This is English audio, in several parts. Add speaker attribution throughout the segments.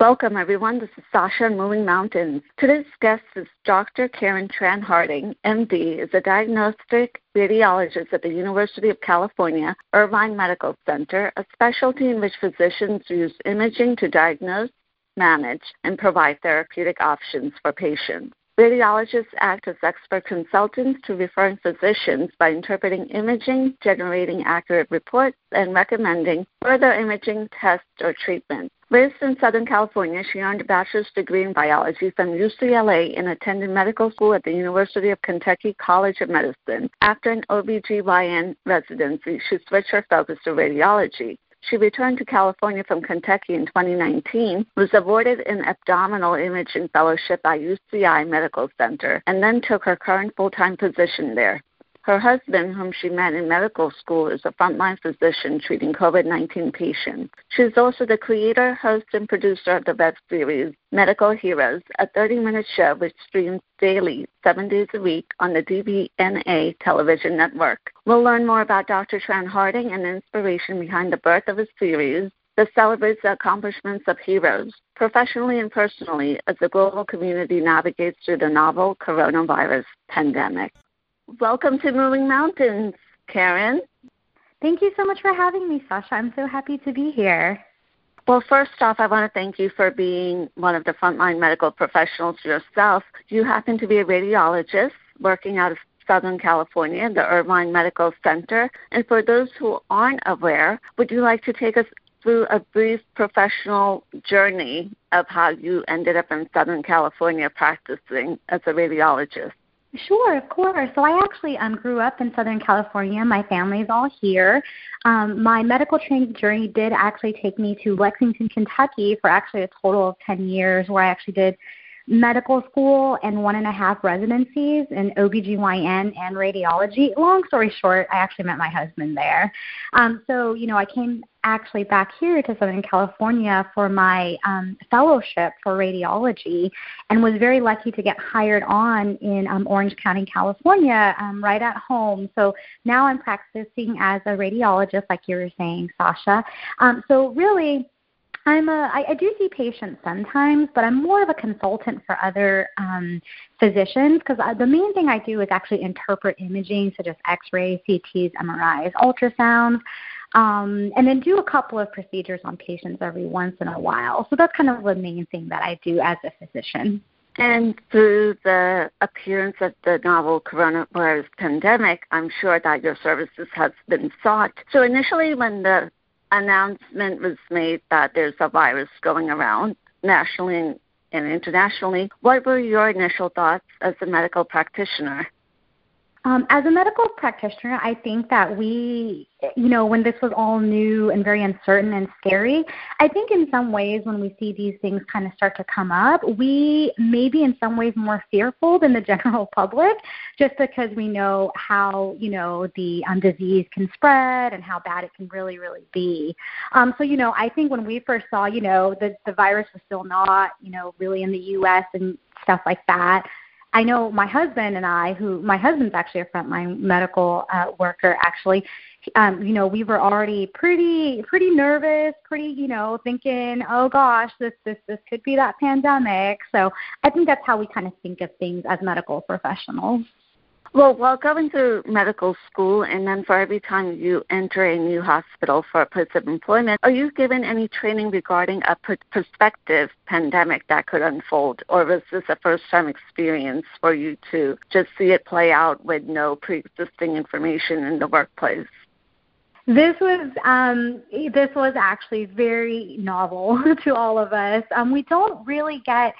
Speaker 1: Welcome, everyone. This is Sasha in Moving Mountains. Today's guest is Dr. Karen Tran Harding, MD, is a diagnostic radiologist at the University of California Irvine Medical Center, a specialty in which physicians use imaging to diagnose, manage, and provide therapeutic options for patients. Radiologists act as expert consultants to referring physicians by interpreting imaging, generating accurate reports, and recommending further imaging tests or treatments. Raised in Southern California, she earned a bachelor's degree in biology from UCLA and attended medical school at the University of Kentucky College of Medicine. After an OBGYN residency, she switched her focus to radiology. She returned to California from Kentucky in 2019, was awarded an abdominal imaging fellowship by UCI Medical Center, and then took her current full time position there. Her husband, whom she met in medical school, is a frontline physician treating COVID 19 patients. She is also the creator, host, and producer of the web series Medical Heroes, a 30 minute show which streams daily, seven days a week, on the DB&A television network. We'll learn more about Dr. Tran Harding and the inspiration behind the birth of a series that celebrates the accomplishments of heroes, professionally and personally, as the global community navigates through the novel coronavirus pandemic. Welcome to Moving Mountains, Karen.
Speaker 2: Thank you so much for having me, Sasha. I'm so happy to be here.
Speaker 1: Well, first off, I want to thank you for being one of the frontline medical professionals yourself. You happen to be a radiologist working out of Southern California, the Irvine Medical Center. And for those who aren't aware, would you like to take us through a brief professional journey of how you ended up in Southern California practicing as a radiologist?
Speaker 2: Sure, of course. So I actually um, grew up in Southern California. My family's all here. Um, my medical training journey did actually take me to Lexington, Kentucky for actually a total of 10 years where I actually did medical school and one and a half residencies in OBGYN and radiology. Long story short, I actually met my husband there. Um, so, you know, I came actually back here to Southern California for my um, fellowship for radiology and was very lucky to get hired on in um, Orange County, California, um, right at home. So now I'm practicing as a radiologist, like you were saying, Sasha. Um, so really, I'm a, I, I do see patients sometimes, but I'm more of a consultant for other um, physicians because the main thing I do is actually interpret imaging such as X-rays, CTs, MRIs, ultrasounds, um, and then do a couple of procedures on patients every once in a while. So that's kind of the main thing that I do as a physician.
Speaker 1: And through the appearance of the novel coronavirus pandemic, I'm sure that your services have been sought. So initially, when the announcement was made that there's a virus going around nationally and internationally. What were your initial thoughts as a medical practitioner?
Speaker 2: Um, as a medical practitioner, I think that we, you know, when this was all new and very uncertain and scary, I think in some ways when we see these things kind of start to come up, we may be in some ways more fearful than the general public just because we know how, you know, the um, disease can spread and how bad it can really, really be. Um, so, you know, I think when we first saw, you know, the, the virus was still not, you know, really in the U.S. and stuff like that, I know my husband and I, who my husband's actually a frontline medical uh, worker, actually, um, you know, we were already pretty pretty nervous, pretty, you know, thinking, oh gosh, this this this could be that pandemic. So I think that's how we kind of think of things as medical professionals.
Speaker 1: Well, while going through medical school, and then for every time you enter a new hospital for a place of employment, are you given any training regarding a prospective pandemic that could unfold, or was this a first-time experience for you to just see it play out with no pre-existing information in the workplace?
Speaker 2: This was um, this was actually very novel to all of us. Um, we don't really get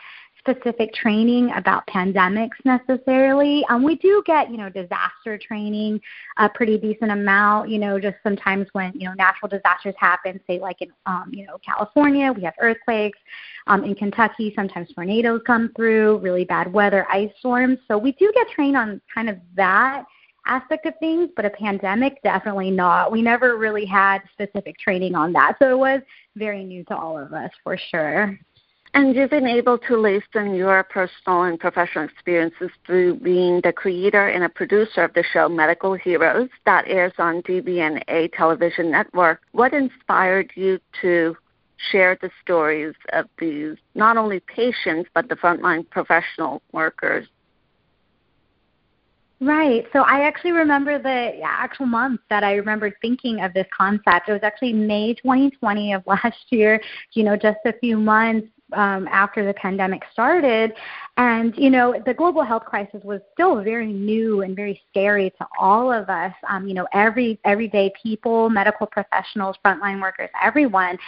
Speaker 2: specific training about pandemics necessarily. Um, we do get, you know, disaster training a pretty decent amount. You know, just sometimes when you know natural disasters happen, say like in, um, you know, California, we have earthquakes. Um, in Kentucky, sometimes tornadoes come through, really bad weather, ice storms. So we do get trained on kind of that aspect of things, but a pandemic, definitely not. We never really had specific training on that. So it was very new to all of us for sure.
Speaker 1: And you've been able to listen your personal and professional experiences through being the creator and a producer of the show Medical Heroes that airs on DB&A television network. What inspired you to share the stories of these not only patients but the frontline professional workers
Speaker 2: Right. So I actually remember the actual month that I remembered thinking of this concept. It was actually May 2020 of last year, you know, just a few months um, after the pandemic started. And, you know, the global health crisis was still very new and very scary to all of us. Um, you know, every everyday people, medical professionals, frontline workers, everyone.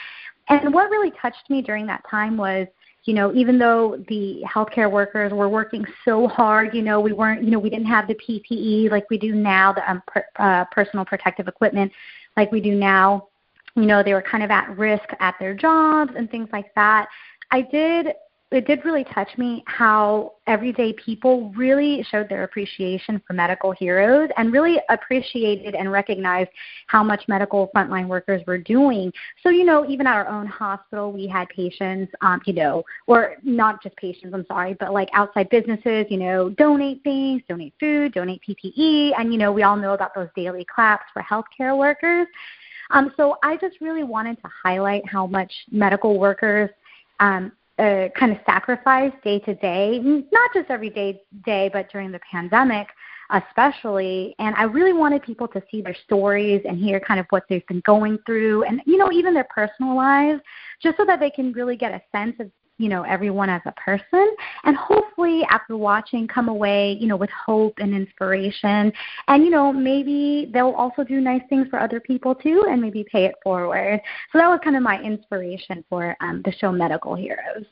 Speaker 2: And what really touched me during that time was you know, even though the healthcare workers were working so hard, you know, we weren't, you know, we didn't have the PPE like we do now, the um, per, uh, personal protective equipment like we do now. You know, they were kind of at risk at their jobs and things like that. I did it did really touch me how everyday people really showed their appreciation for medical heroes and really appreciated and recognized how much medical frontline workers were doing. So, you know, even at our own hospital, we had patients, um, you know, or not just patients, I'm sorry, but like outside businesses, you know, donate things, donate food, donate PPE. And, you know, we all know about those daily claps for healthcare workers. Um, so I just really wanted to highlight how much medical workers um, uh, kind of sacrifice day to day, not just every day, day, but during the pandemic especially. And I really wanted people to see their stories and hear kind of what they've been going through and, you know, even their personal lives, just so that they can really get a sense of you know everyone as a person. And hopefully after watching come away you know with hope and inspiration. And you know maybe they'll also do nice things for other people too and maybe pay it forward. So that was kind of my inspiration for um, the show medical heroes.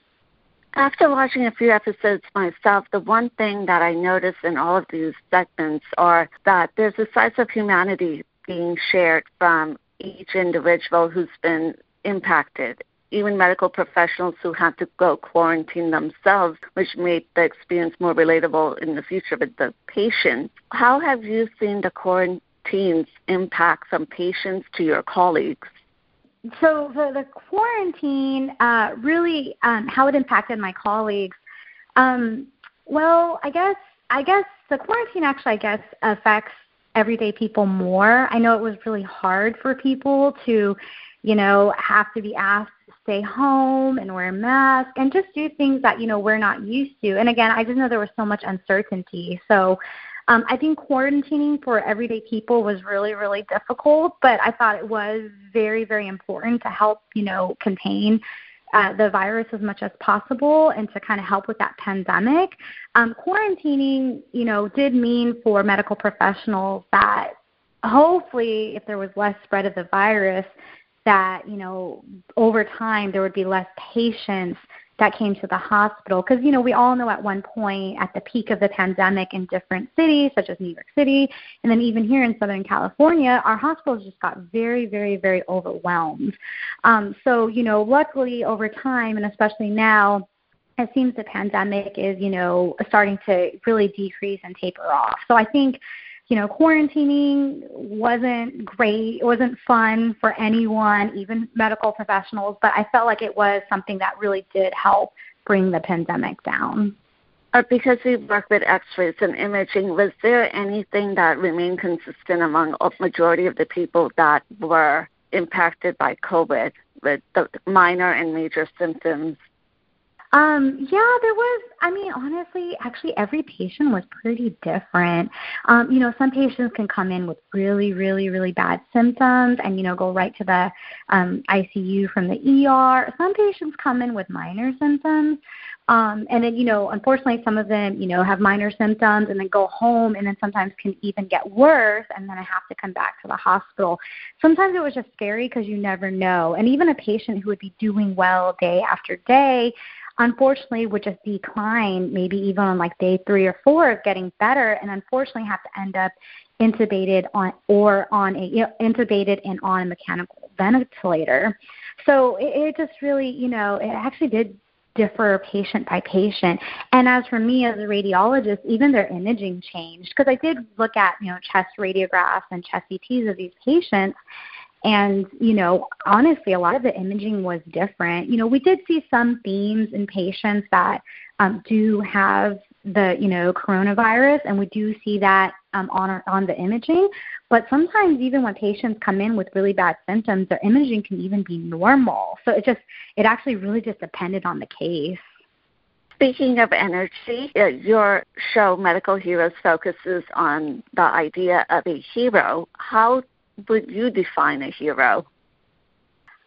Speaker 1: After watching a few episodes myself, the one thing that I notice in all of these segments are that there's a slice of humanity being shared from each individual who's been impacted even medical professionals who had to go quarantine themselves, which made the experience more relatable in the future with the patient. How have you seen the quarantines impact some patients to your colleagues?
Speaker 2: So the, the quarantine uh, really um, how it impacted my colleagues. Um, well, I guess I guess the quarantine actually I guess affects everyday people more. I know it was really hard for people to, you know, have to be asked stay home and wear a mask and just do things that you know we're not used to. And again, I just know there was so much uncertainty. So um, I think quarantining for everyday people was really, really difficult, but I thought it was very, very important to help, you know, contain uh, the virus as much as possible and to kind of help with that pandemic. Um, quarantining, you know, did mean for medical professionals that hopefully, if there was less spread of the virus, that you know over time there would be less patients that came to the hospital. Because you know we all know at one point at the peak of the pandemic in different cities such as New York City and then even here in Southern California our hospitals just got very very very overwhelmed. Um, so you know luckily over time and especially now it seems the pandemic is you know starting to really decrease and taper off. So I think you know, quarantining wasn't great. It wasn't fun for anyone, even medical professionals, but I felt like it was something that really did help bring the pandemic down.
Speaker 1: Uh, because we work with x-rays and imaging, was there anything that remained consistent among a majority of the people that were impacted by COVID with the minor and major symptoms
Speaker 2: um, yeah, there was. I mean, honestly, actually, every patient was pretty different. Um, you know, some patients can come in with really, really, really bad symptoms, and you know, go right to the um, ICU from the ER. Some patients come in with minor symptoms. Um, and then, you know, unfortunately, some of them, you know, have minor symptoms and then go home and then sometimes can even get worse and then I have to come back to the hospital. Sometimes it was just scary because you never know. And even a patient who would be doing well day after day, unfortunately would just decline maybe even on like day three or four of getting better and unfortunately have to end up intubated on or on a you know, intubated and on a mechanical ventilator. So it, it just really, you know, it actually did differ patient by patient. And as for me as a radiologist, even their imaging changed because I did look at, you know, chest radiographs and chest CTs of these patients and, you know, honestly, a lot of the imaging was different. You know, we did see some themes in patients that um, do have the, you know, coronavirus, and we do see that um, on our, on the imaging. But sometimes, even when patients come in with really bad symptoms, their imaging can even be normal. So it just, it actually really just depended on the case.
Speaker 1: Speaking of energy, uh, your show Medical Heroes focuses on the idea of a hero. How would you define a hero?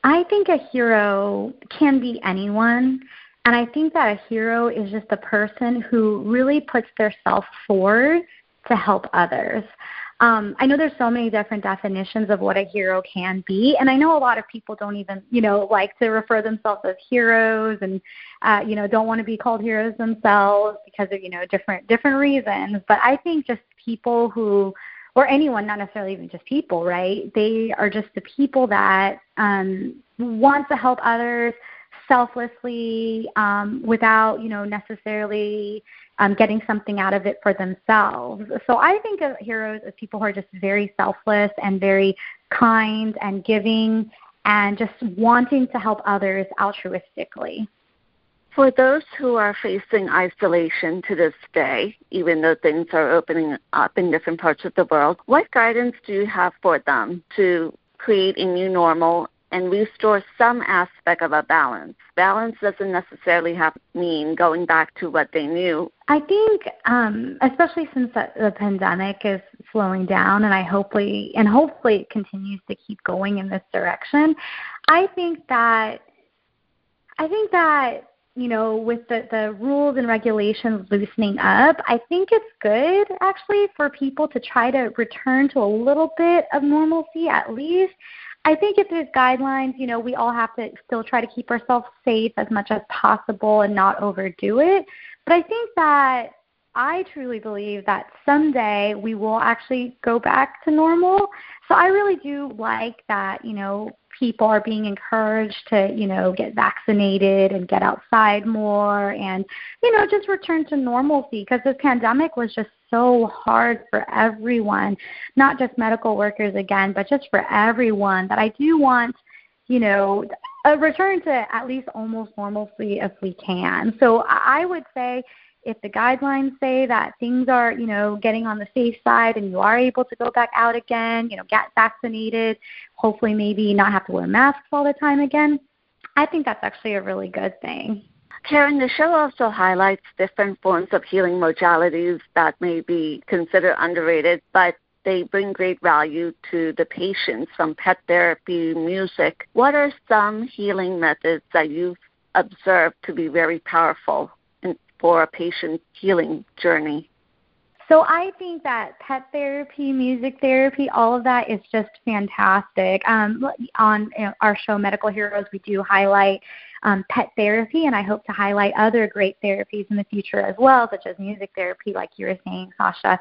Speaker 2: I think a hero can be anyone. And I think that a hero is just a person who really puts their self forward to help others. Um, I know there's so many different definitions of what a hero can be, and I know a lot of people don't even, you know, like to refer themselves as heroes, and uh, you know, don't want to be called heroes themselves because of you know different different reasons. But I think just people who or anyone, not necessarily even just people, right? They are just the people that um, want to help others selflessly um, without, you know, necessarily um, getting something out of it for themselves. So I think of heroes as people who are just very selfless and very kind and giving and just wanting to help others altruistically.
Speaker 1: For those who are facing isolation to this day, even though things are opening up in different parts of the world, what guidance do you have for them to create a new normal and restore some aspect of a balance? Balance doesn't necessarily have mean going back to what they knew.
Speaker 2: I think, um, especially since the, pandemic is slowing down, and I hopefully and hopefully it continues to keep going in this direction. I think that I think that you know, with the, the rules and regulations loosening up, I think it's good actually for people to try to return to a little bit of normalcy at least. I think if there's guidelines, you know, we all have to still try to keep ourselves safe as much as possible and not overdo it. But I think that I truly believe that someday we will actually go back to normal. So I really do like that, you know, people are being encouraged to, you know, get vaccinated and get outside more and, you know, just return to normalcy because this pandemic was just so hard for everyone, not just medical workers again, but just for everyone that I do want, you know, a return to at least almost normalcy if we can. So I would say if the guidelines say that things are, you know, getting on the safe side and you are able to go back out again, you know, get vaccinated, hopefully maybe not have to wear masks all the time again, I think that's actually a really good thing.
Speaker 1: Karen, the show also highlights different forms of healing modalities that may be considered underrated, but they bring great value to the patients from pet therapy, music. What are some healing methods that you've observed to be very powerful for a patient healing journey?
Speaker 2: So I think that pet therapy, music therapy, all of that is just fantastic. Um, on our show, Medical Heroes, we do highlight um, pet therapy, and I hope to highlight other great therapies in the future as well, such as music therapy, like you were saying, Sasha.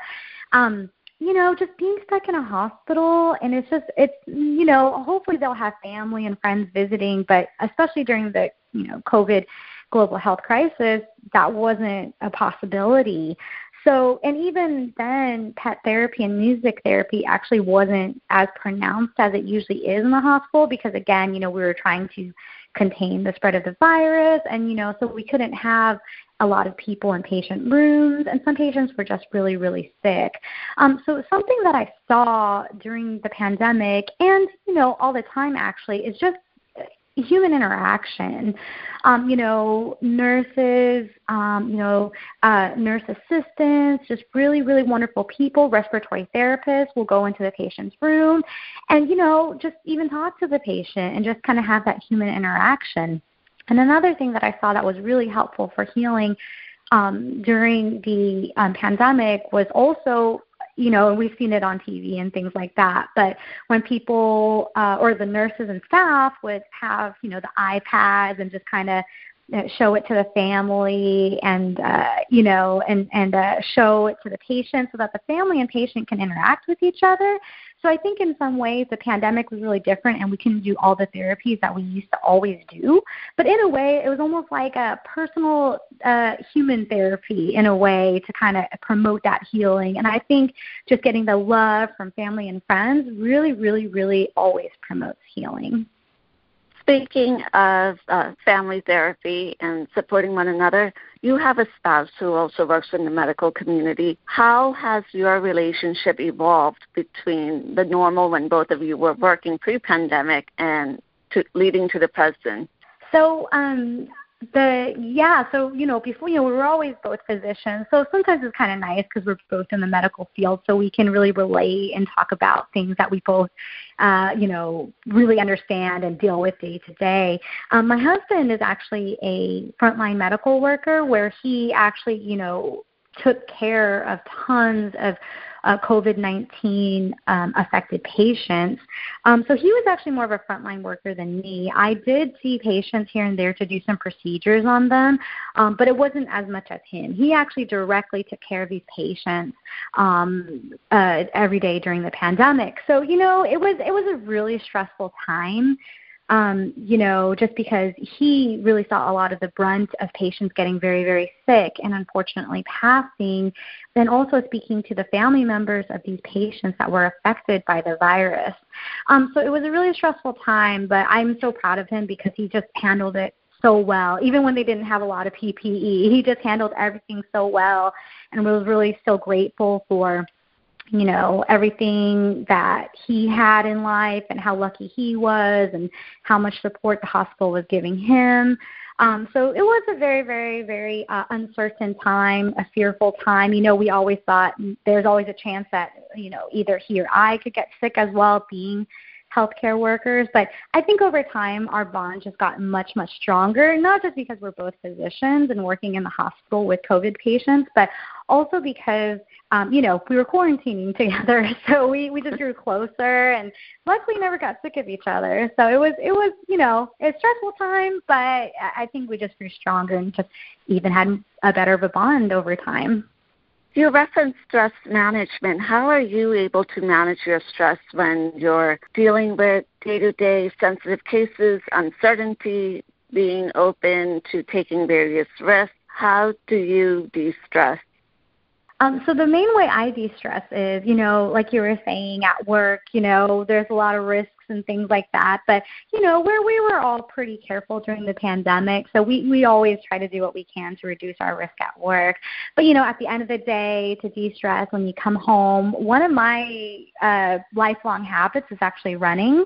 Speaker 2: Um, you know, just being stuck in a hospital, and it's just, it's, you know, hopefully they'll have family and friends visiting, but especially during the, you know, COVID global health crisis, that wasn't a possibility. So, and even then, pet therapy and music therapy actually wasn't as pronounced as it usually is in the hospital because, again, you know, we were trying to contain the spread of the virus, and, you know, so we couldn't have a lot of people in patient rooms, and some patients were just really, really sick. Um, so, something that I saw during the pandemic and, you know, all the time actually is just human interaction. Um, you know, nurses, um, you know, uh, nurse assistants, just really, really wonderful people. Respiratory therapists will go into the patient's room and, you know, just even talk to the patient and just kind of have that human interaction. And another thing that I saw that was really helpful for healing um, during the um, pandemic was also you know, and we've seen it on TV and things like that. But when people uh, or the nurses and staff would have, you know, the iPads and just kind of show it to the family and uh, you know and and uh, show it to the patient so that the family and patient can interact with each other so i think in some ways the pandemic was really different and we can do all the therapies that we used to always do. But in a way it was almost like a personal uh, human therapy in a way to kind of promote that healing. And i think just getting the love from family and friends really really really always promotes healing
Speaker 1: Speaking of uh, family therapy and supporting one another, you have a spouse who also works in the medical community. How has your relationship evolved between the normal when both of you were working pre pandemic and to, leading to the present?
Speaker 2: So, um, the yeah so you know before you know we were always both physicians so sometimes it's kind of nice because we're both in the medical field so we can really relate and talk about things that we both uh you know really understand and deal with day to day. Um my husband is actually a frontline medical worker where he actually you know took care of tons of uh, COVID 19 um, affected patients. Um, so he was actually more of a frontline worker than me. I did see patients here and there to do some procedures on them, um, but it wasn't as much as him. He actually directly took care of these patients um, uh, every day during the pandemic. So you know, it was it was a really stressful time um, you know, just because he really saw a lot of the brunt of patients getting very, very sick and unfortunately passing, then also speaking to the family members of these patients that were affected by the virus. Um, so it was a really stressful time, but I'm so proud of him because he just handled it so well. Even when they didn't have a lot of PPE, he just handled everything so well and was really so grateful for you know everything that he had in life and how lucky he was and how much support the hospital was giving him. Um, so it was a very very very uh, uncertain time a fearful time. You know we always thought there's always a chance that you know either he or i could get sick as well being healthcare workers. But I think over time, our bond just gotten much, much stronger, not just because we're both physicians and working in the hospital with COVID patients, but also because, um, you know, we were quarantining together. So we, we just grew closer and luckily never got sick of each other. So it was, it was, you know, a stressful time, but I think we just grew stronger and just even had a better of a bond over time.
Speaker 1: You referenced stress management. How are you able to manage your stress when you're dealing with day to day sensitive cases, uncertainty, being open to taking various risks? How do you de stress?
Speaker 2: Um, so the main way I de-stress is, you know, like you were saying at work, you know, there's a lot of risks and things like that. But you know, where we were all pretty careful during the pandemic, so we we always try to do what we can to reduce our risk at work. But you know, at the end of the day, to de-stress when you come home, one of my uh, lifelong habits is actually running.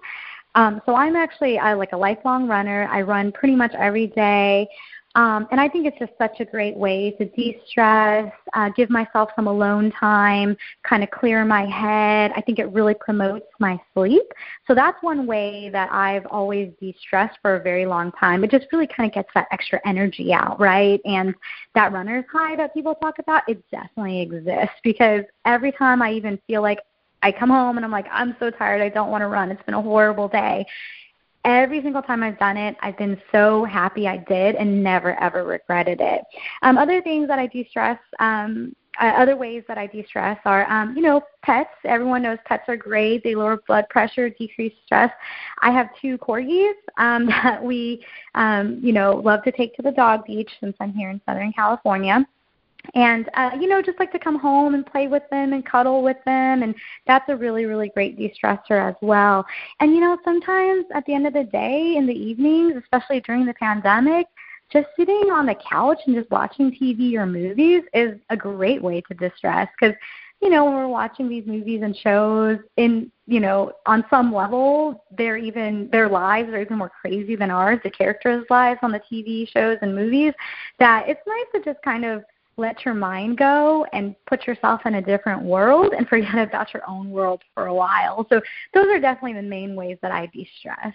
Speaker 2: Um, so I'm actually I like a lifelong runner. I run pretty much every day. Um, and I think it's just such a great way to de stress, uh, give myself some alone time, kind of clear my head. I think it really promotes my sleep. So that's one way that I've always de stressed for a very long time. It just really kind of gets that extra energy out, right? And that runner's high that people talk about, it definitely exists because every time I even feel like I come home and I'm like, I'm so tired, I don't want to run. It's been a horrible day every single time I've done it, I've been so happy I did and never ever regretted it. Um, other things that I de-stress, um, uh, other ways that I de-stress are, um, you know, pets. Everyone knows pets are great. They lower blood pressure, decrease stress. I have two corgis um, that we, um, you know, love to take to the dog beach since I'm here in Southern California and uh, you know just like to come home and play with them and cuddle with them and that's a really really great de-stressor as well. And you know sometimes at the end of the day in the evenings especially during the pandemic just sitting on the couch and just watching tv or movies is a great way to distress because you know when we're watching these movies and shows in you know on some level they're even their lives are even more crazy than ours the characters lives on the tv shows and movies that it's nice to just kind of let your mind go and put yourself in a different world and forget about your own world for a while. So those are definitely the main ways that I de-stress.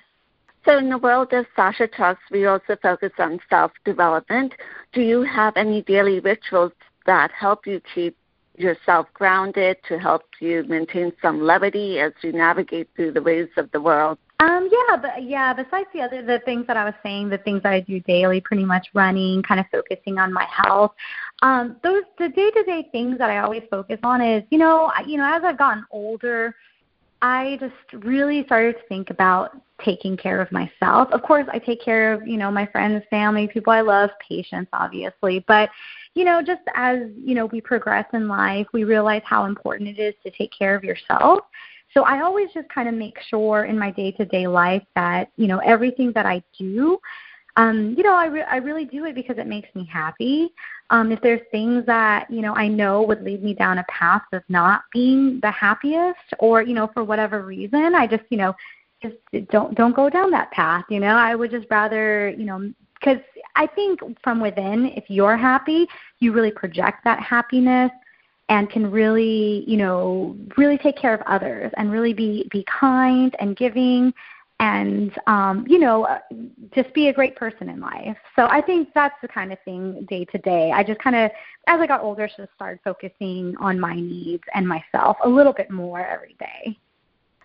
Speaker 1: So in the world of Sasha Talks, we also focus on self-development. Do you have any daily rituals that help you keep yourself grounded, to help you maintain some levity as you navigate through the ways of the world?
Speaker 2: Um, yeah, but yeah, besides the other the things that I was saying, the things that I do daily, pretty much running, kind of focusing on my health. Um, those the day to day things that I always focus on is, you know, you know, as I've gotten older, I just really started to think about taking care of myself. Of course, I take care of, you know, my friends, family, people I love, patients, obviously. But, you know, just as, you know, we progress in life, we realize how important it is to take care of yourself. So I always just kind of make sure in my day to day life that, you know, everything that I do um, you know, I, re- I really do it because it makes me happy. Um, if there's things that, you know, I know would lead me down a path of not being the happiest or, you know, for whatever reason, I just, you know, just don't don't go down that path, you know. I would just rather, you know, cuz I think from within, if you're happy, you really project that happiness and can really, you know, really take care of others and really be be kind and giving and um, you know uh, just be a great person in life. So i think that's the kind of thing day to day. I just kind of as i got older just started focusing on my needs and myself a little bit more every day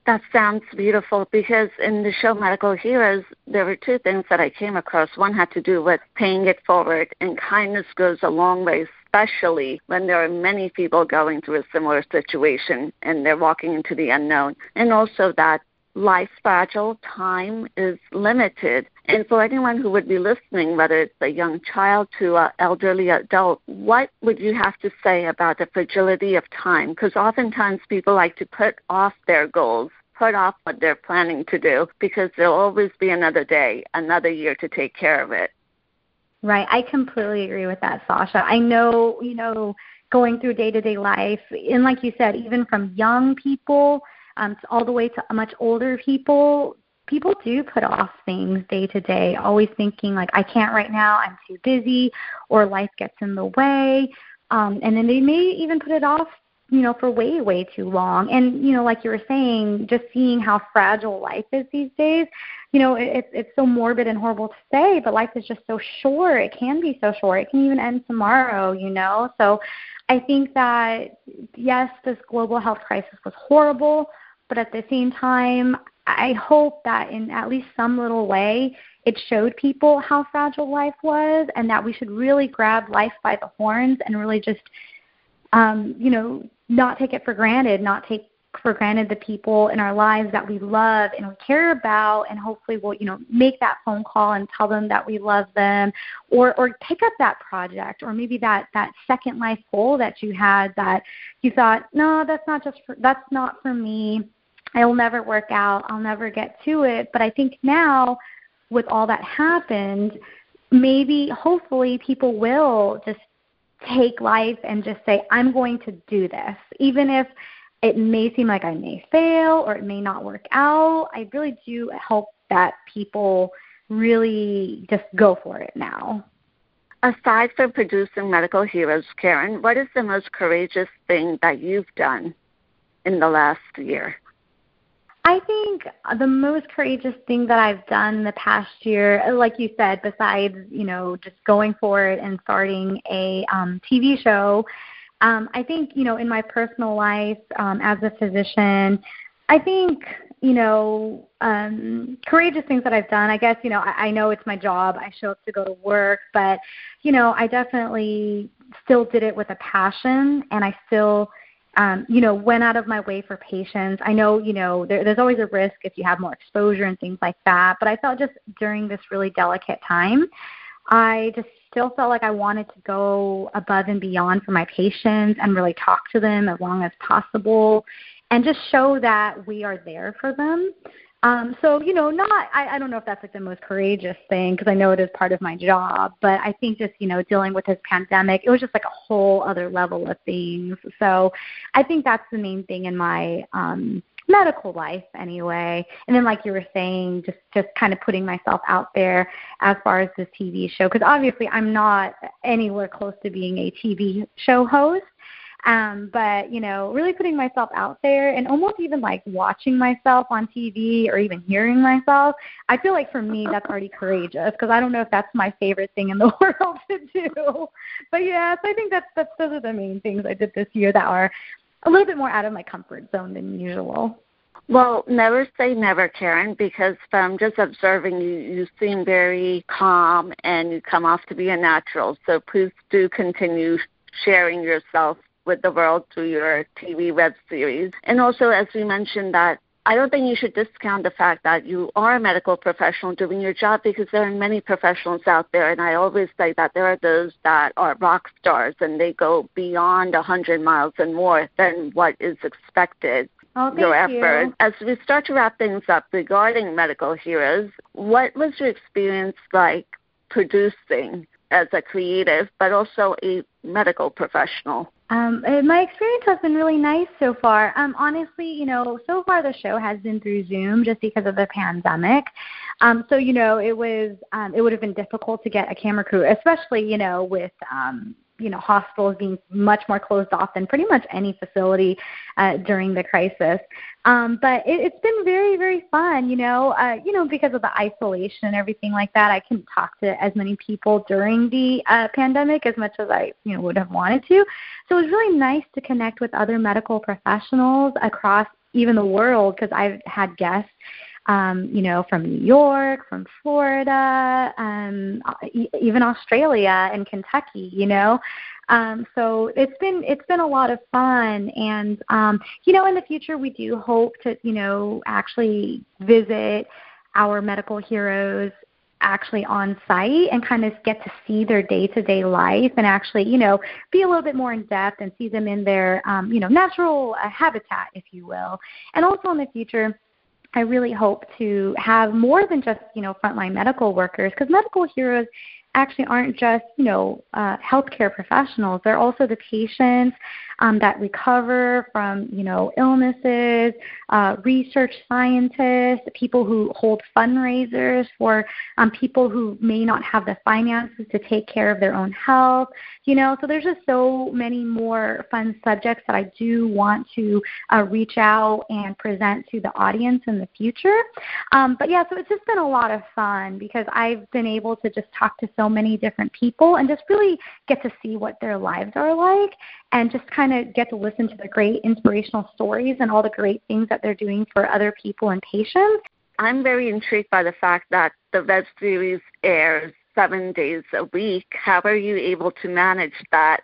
Speaker 1: that sounds beautiful because in the show Medical Heroes, there were two things that I came across. One had to do with paying it forward, and kindness goes a long way, especially when there are many people going through a similar situation and they're walking into the unknown. And also that life fragile, time is limited. And for anyone who would be listening, whether it's a young child to an elderly adult, what would you have to say about the fragility of time? Because oftentimes people like to put off their goals, put off what they're planning to do, because there'll always be another day, another year to take care of it.
Speaker 2: Right. I completely agree with that, Sasha. I know, you know, going through day to day life, and like you said, even from young people, um, all the way to much older people, people do put off things day to day, always thinking like I can't right now, I'm too busy, or life gets in the way, um, and then they may even put it off, you know, for way way too long. And you know, like you were saying, just seeing how fragile life is these days, you know, it, it's so morbid and horrible to say, but life is just so short. It can be so short. It can even end tomorrow, you know. So I think that yes, this global health crisis was horrible but at the same time, I hope that in at least some little way, it showed people how fragile life was and that we should really grab life by the horns and really just, um, you know, not take it for granted, not take for granted the people in our lives that we love and we care about and hopefully we'll you know make that phone call and tell them that we love them or or pick up that project or maybe that that second life goal that you had that you thought no that's not just for, that's not for me it'll never work out. I'll never get to it. But I think now, with all that happened, maybe, hopefully, people will just take life and just say, I'm going to do this. Even if it may seem like I may fail or it may not work out, I really do hope that people really just go for it now.
Speaker 1: Aside from producing Medical Heroes, Karen, what is the most courageous thing that you've done in the last year?
Speaker 2: I think the most courageous thing that I've done the past year, like you said, besides you know just going for it and starting a um, TV show, um, I think you know in my personal life um, as a physician, I think you know um, courageous things that I've done. I guess you know I, I know it's my job. I show up to go to work, but you know I definitely still did it with a passion, and I still um, you know, went out of my way for patients. I know, you know, there, there's always a risk if you have more exposure and things like that, but I felt just during this really delicate time, I just still felt like I wanted to go above and beyond for my patients and really talk to them as long as possible and just show that we are there for them. Um, so you know, not I, I don't know if that's like the most courageous thing because I know it is part of my job, but I think just you know dealing with this pandemic, it was just like a whole other level of things. So I think that's the main thing in my um, medical life anyway. And then like you were saying, just just kind of putting myself out there as far as this TV show because obviously I'm not anywhere close to being a TV show host. Um, but you know, really putting myself out there and almost even like watching myself on TV or even hearing myself, I feel like for me that's already courageous because I don't know if that's my favorite thing in the world to do. But yes, I think that's that's those are the main things I did this year that are a little bit more out of my comfort zone than usual.
Speaker 1: Well, never say never, Karen, because from just observing you, you seem very calm and you come off to be a natural. So please do continue sharing yourself with the world through your TV web series. And also, as we mentioned, that I don't think you should discount the fact that you are a medical professional doing your job because there are many professionals out there, and I always say that there are those that are rock stars and they go beyond 100 miles and more than what is expected.
Speaker 2: Oh, thank
Speaker 1: your effort.
Speaker 2: you.
Speaker 1: As we start to wrap things up regarding Medical Heroes, what was your experience like producing as a creative, but also a medical professional?
Speaker 2: Um, uh, my experience has been really nice so far. Um, honestly, you know, so far the show has been through Zoom just because of the pandemic. Um, so you know, it was um, it would have been difficult to get a camera crew, especially you know with um, you know hospitals being much more closed off than pretty much any facility uh, during the crisis. Um, but it, it's been very very fun, you know, uh, you know because of the isolation and everything like that. I couldn't talk to as many people during the uh, pandemic as much as I you know would have wanted to. So it was really nice to connect with other medical professionals across even the world because I've had guests um, you know, from New York, from Florida, um, even Australia and Kentucky, you know. Um, so it's been it's been a lot of fun, and um, you know, in the future we do hope to you know actually visit our medical heroes actually on site and kind of get to see their day to day life and actually you know be a little bit more in depth and see them in their um, you know natural uh, habitat if you will and also in the future I really hope to have more than just you know frontline medical workers because medical heroes actually aren't just you know uh, healthcare professionals. They're also the patients um, that recover from you know illnesses, uh, research scientists, people who hold fundraisers for um, people who may not have the finances to take care of their own health. You know, so there's just so many more fun subjects that I do want to uh, reach out and present to the audience in the future. Um, but yeah, so it's just been a lot of fun because I've been able to just talk to so many different people and just really get to see what their lives are like and just kind of get to listen to the great inspirational stories and all the great things that they're doing for other people and patients.
Speaker 1: I'm very intrigued by the fact that the web series airs seven days a week. How are you able to manage that?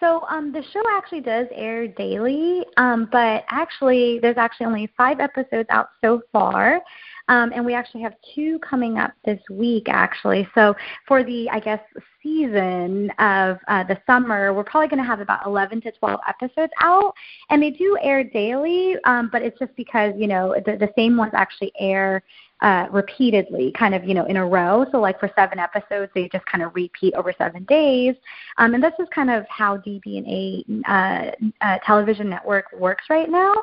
Speaker 2: So um, the show actually does air daily, um, but actually there's actually only five episodes out so far. Um, and we actually have two coming up this week, actually. So for the, I guess, season of uh, the summer, we're probably going to have about 11 to 12 episodes out, and they do air daily. Um, but it's just because you know the, the same ones actually air uh, repeatedly, kind of you know in a row. So like for seven episodes, they just kind of repeat over seven days, um, and this is kind of how DB&A uh, uh, television network works right now.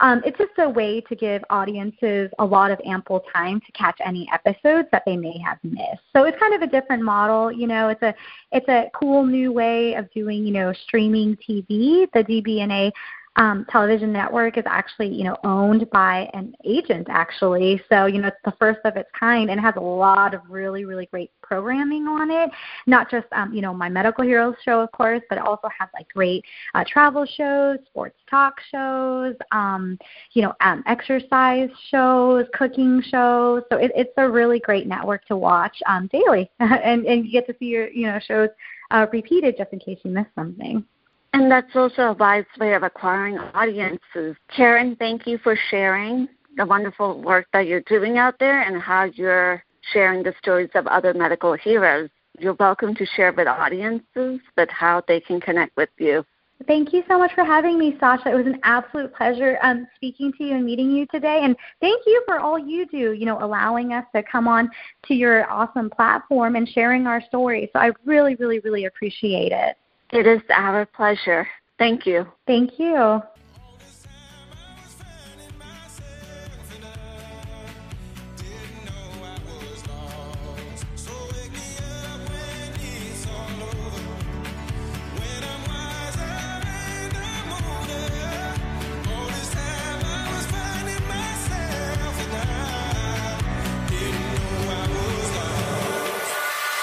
Speaker 2: Um, it's just a way to give audiences a lot of ample time to catch any episodes that they may have missed. So it's kind of a different model. You know, it's a it's a cool new way of doing you know streaming TV. The DB&A um, television network is actually, you know, owned by an agent actually. So, you know, it's the first of its kind and has a lot of really, really great programming on it. Not just, um, you know, my Medical Heroes show, of course, but it also has like great uh, travel shows, sports talk shows, um, you know, um, exercise shows, cooking shows. So it, it's a really great network to watch um, daily, and and you get to see your, you know, shows uh, repeated just in case you miss something.
Speaker 1: And that's also a wise way of acquiring audiences. Karen, thank you for sharing the wonderful work that you're doing out there and how you're sharing the stories of other medical heroes. You're welcome to share with audiences but how they can connect with you.
Speaker 2: Thank you so much for having me, Sasha. It was an absolute pleasure um, speaking to you and meeting you today. And thank you for all you do, you know, allowing us to come on to your awesome platform and sharing our stories. So I really, really, really appreciate it.
Speaker 1: It is our pleasure. Thank you.
Speaker 2: Thank you.